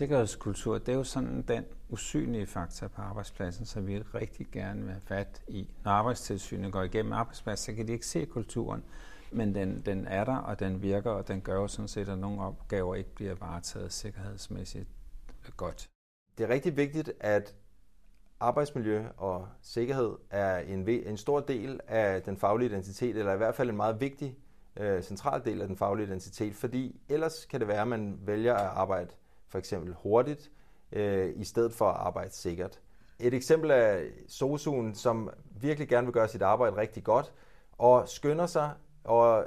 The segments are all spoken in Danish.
Sikkerhedskultur, det er jo sådan den usynlige faktor på arbejdspladsen, som vi rigtig gerne vil have fat i. Når arbejdstilsynet går igennem arbejdspladsen, så kan de ikke se kulturen, men den, den er der, og den virker, og den gør jo sådan set, at nogle opgaver ikke bliver varetaget sikkerhedsmæssigt godt. Det er rigtig vigtigt, at arbejdsmiljø og sikkerhed er en, en stor del af den faglige identitet, eller i hvert fald en meget vigtig øh, central del af den faglige identitet, fordi ellers kan det være, at man vælger at arbejde for eksempel hurtigt, øh, i stedet for at arbejde sikkert. Et eksempel er SOSU'en, som virkelig gerne vil gøre sit arbejde rigtig godt, og skynder sig, og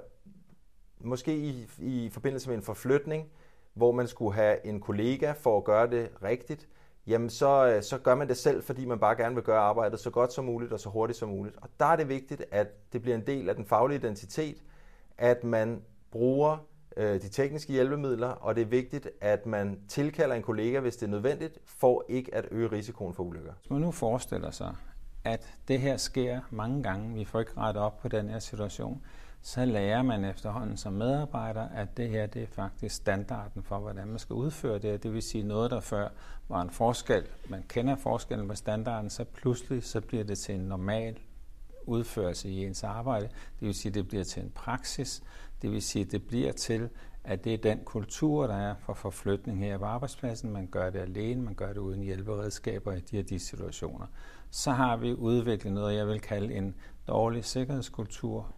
måske i, i forbindelse med en forflytning, hvor man skulle have en kollega for at gøre det rigtigt, jamen så, øh, så gør man det selv, fordi man bare gerne vil gøre arbejdet så godt som muligt og så hurtigt som muligt. Og der er det vigtigt, at det bliver en del af den faglige identitet, at man bruger øh, de tekniske hjælpemidler, og det er vigtigt, at man tilkalder en kollega, hvis det er nødvendigt, for ikke at øge risikoen for ulykker. Hvis man nu forestiller sig, at det her sker mange gange, vi får ikke rettet op på den her situation, så lærer man efterhånden som medarbejder, at det her det er faktisk standarden for, hvordan man skal udføre det. Det vil sige noget, der før var en forskel. Man kender forskellen på standarden, så pludselig så bliver det til en normal udførelse i ens arbejde. Det vil sige, at det bliver til en praksis. Det vil sige, at det bliver til, at det er den kultur, der er for forflytning her på arbejdspladsen. Man gør det alene, man gør det uden hjælperedskaber i de her de situationer. Så har vi udviklet noget, jeg vil kalde en dårlig sikkerhedskultur,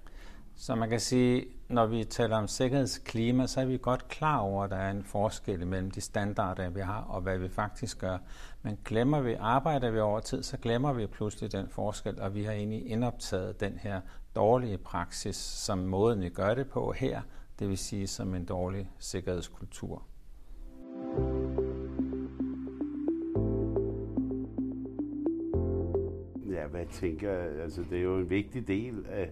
så man kan sige, når vi taler om sikkerhedsklima, så er vi godt klar over, at der er en forskel mellem de standarder, vi har, og hvad vi faktisk gør. Men glemmer vi, arbejder vi over tid, så glemmer vi pludselig den forskel, og vi har egentlig indoptaget den her dårlige praksis som måden, vi gør det på her, det vil sige som en dårlig sikkerhedskultur. Ja, hvad jeg tænker, altså det er jo en vigtig del af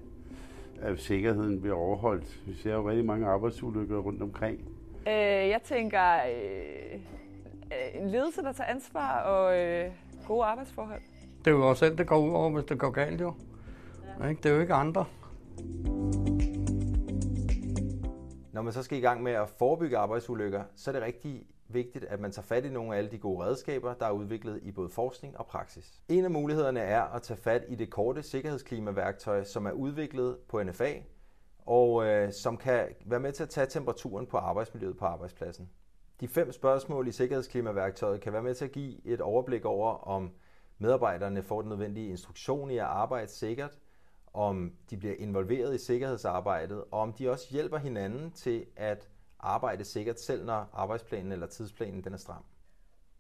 at sikkerheden bliver overholdt. Vi ser jo rigtig mange arbejdsulykker rundt omkring. Øh, jeg tænker øh, en ledelse, der tager ansvar og øh, gode arbejdsforhold. Det er jo også selv, det går ud over, hvis det går galt jo. Ja. Det er jo ikke andre. Når man så skal i gang med at forebygge arbejdsulykker, så er det rigtig vigtigt, at man tager fat i nogle af alle de gode redskaber, der er udviklet i både forskning og praksis. En af mulighederne er at tage fat i det korte sikkerhedsklimaværktøj, som er udviklet på NFA, og øh, som kan være med til at tage temperaturen på arbejdsmiljøet på arbejdspladsen. De fem spørgsmål i sikkerhedsklimaværktøjet kan være med til at give et overblik over, om medarbejderne får den nødvendige instruktion i at arbejde sikkert, om de bliver involveret i sikkerhedsarbejdet, og om de også hjælper hinanden til at arbejde sikkert, selv når arbejdsplanen eller tidsplanen den er stram.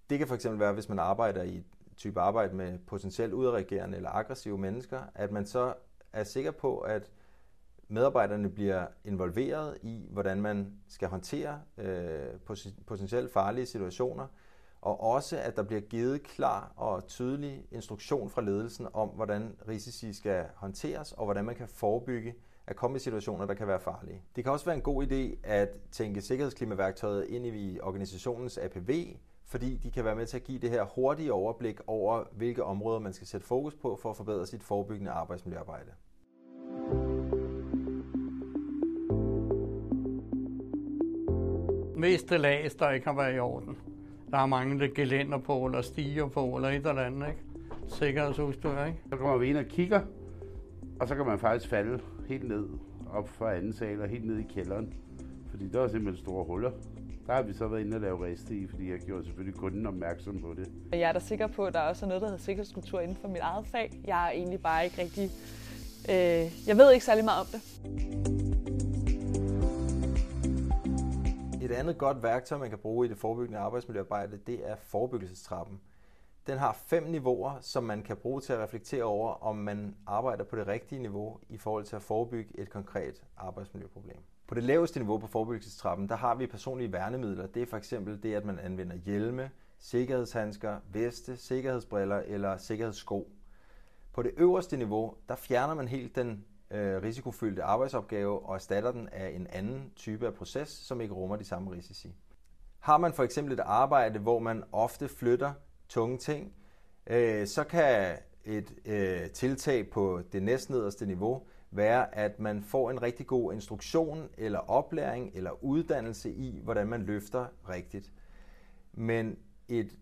Det kan fx være, hvis man arbejder i et type arbejde med potentielt udreagerende eller aggressive mennesker, at man så er sikker på, at medarbejderne bliver involveret i, hvordan man skal håndtere øh, potentielt farlige situationer, og også at der bliver givet klar og tydelig instruktion fra ledelsen om, hvordan risici skal håndteres, og hvordan man kan forebygge at komme i situationer, der kan være farlige. Det kan også være en god idé at tænke sikkerhedsklimaværktøjet ind i organisationens APV, fordi de kan være med til at give det her hurtige overblik over, hvilke områder man skal sætte fokus på for at forbedre sit forebyggende arbejdsmiljøarbejde. Mest det lags, der ikke har været i orden. Der er mange der gelænder på, eller stiger på, eller et eller andet, ikke? Sikkerhedsudstyr, ikke? Så kommer vi ind og kigger, og så kan man faktisk falde helt ned op fra anden sal og helt ned i kælderen. Fordi der er simpelthen store huller. Der har vi så været inde og lave reste i, fordi jeg gjorde selvfølgelig kunden opmærksom på det. Jeg er da sikker på, at der også er noget, der hedder sikkerhedskultur inden for mit eget fag. Jeg er egentlig bare ikke rigtig... Øh, jeg ved ikke særlig meget om det. Et andet godt værktøj, man kan bruge i det forebyggende arbejdsmiljøarbejde, det er forebyggelsestrappen. Den har fem niveauer, som man kan bruge til at reflektere over, om man arbejder på det rigtige niveau i forhold til at forebygge et konkret arbejdsmiljøproblem. På det laveste niveau på forebyggelsestrappen, der har vi personlige værnemidler. Det er for eksempel det, at man anvender hjelme, sikkerhedshandsker, veste, sikkerhedsbriller eller sikkerhedssko. På det øverste niveau, der fjerner man helt den øh, risikofyldte arbejdsopgave og erstatter den af en anden type af proces, som ikke rummer de samme risici. Har man for eksempel et arbejde, hvor man ofte flytter tunge ting, øh, så kan et øh, tiltag på det næstnederste niveau være, at man får en rigtig god instruktion eller oplæring eller uddannelse i, hvordan man løfter rigtigt. Men et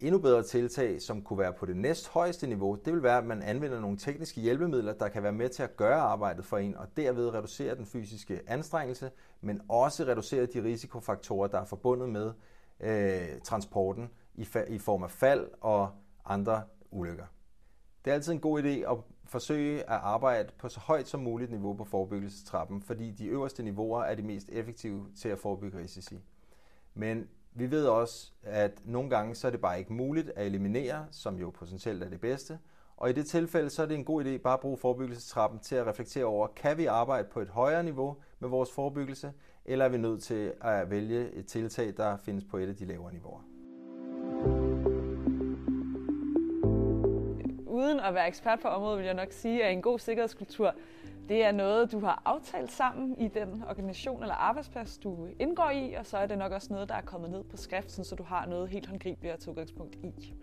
endnu bedre tiltag, som kunne være på det næst højeste niveau, det vil være, at man anvender nogle tekniske hjælpemidler, der kan være med til at gøre arbejdet for en, og derved reducere den fysiske anstrengelse, men også reducere de risikofaktorer, der er forbundet med øh, transporten i, fa- i form af fald og andre ulykker. Det er altid en god idé at forsøge at arbejde på så højt som muligt niveau på forebyggelsestrappen, fordi de øverste niveauer er de mest effektive til at forebygge risici. Men vi ved også, at nogle gange så er det bare ikke muligt at eliminere, som jo potentielt er det bedste. Og i det tilfælde så er det en god idé bare at bruge forebyggelsestrappen til at reflektere over, kan vi arbejde på et højere niveau med vores forebyggelse, eller er vi nødt til at vælge et tiltag, der findes på et af de lavere niveauer. Uden at være ekspert på området, vil jeg nok sige, at en god sikkerhedskultur det er noget, du har aftalt sammen i den organisation eller arbejdsplads, du indgår i, og så er det nok også noget, der er kommet ned på skrift, så du har noget helt håndgribeligt at tage udgangspunkt i.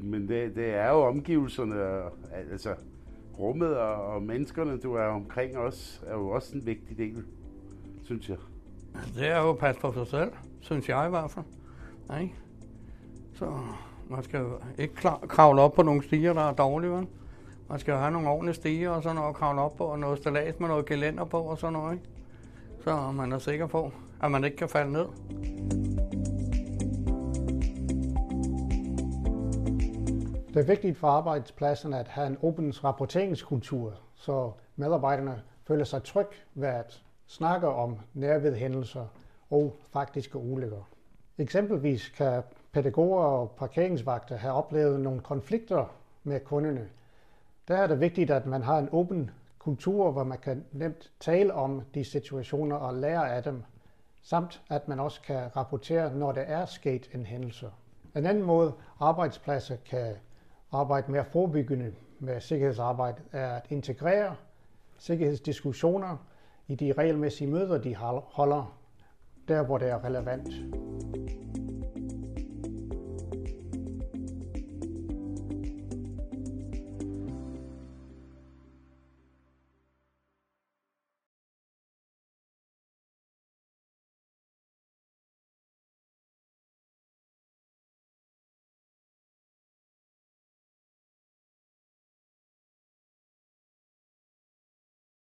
Men det, det er jo omgivelserne, altså rummet og, og menneskerne, du er omkring os, er jo også en vigtig del, synes jeg. Det er jo at passe på sig selv, synes jeg i hvert fald. Nej. Så man skal ikke kravle op på nogle stiger, der er dårlige, vel? Man skal have nogle ordentlige stiger og sådan noget at kravle op på, og noget stalat med noget gelænder på og sådan noget, ikke? Så man er sikker på, at man ikke kan falde ned. Det er vigtigt for arbejdspladsen at have en åben rapporteringskultur, så medarbejderne føler sig tryg ved at snakke om nærvedhændelser og faktiske ulykker. Eksempelvis kan pædagoger og parkeringsvagter har oplevet nogle konflikter med kunderne, der er det vigtigt, at man har en åben kultur, hvor man kan nemt tale om de situationer og lære af dem, samt at man også kan rapportere, når der er sket en hændelse. En anden måde, arbejdspladser kan arbejde mere forebyggende med sikkerhedsarbejde, er at integrere sikkerhedsdiskussioner i de regelmæssige møder, de holder, der hvor det er relevant.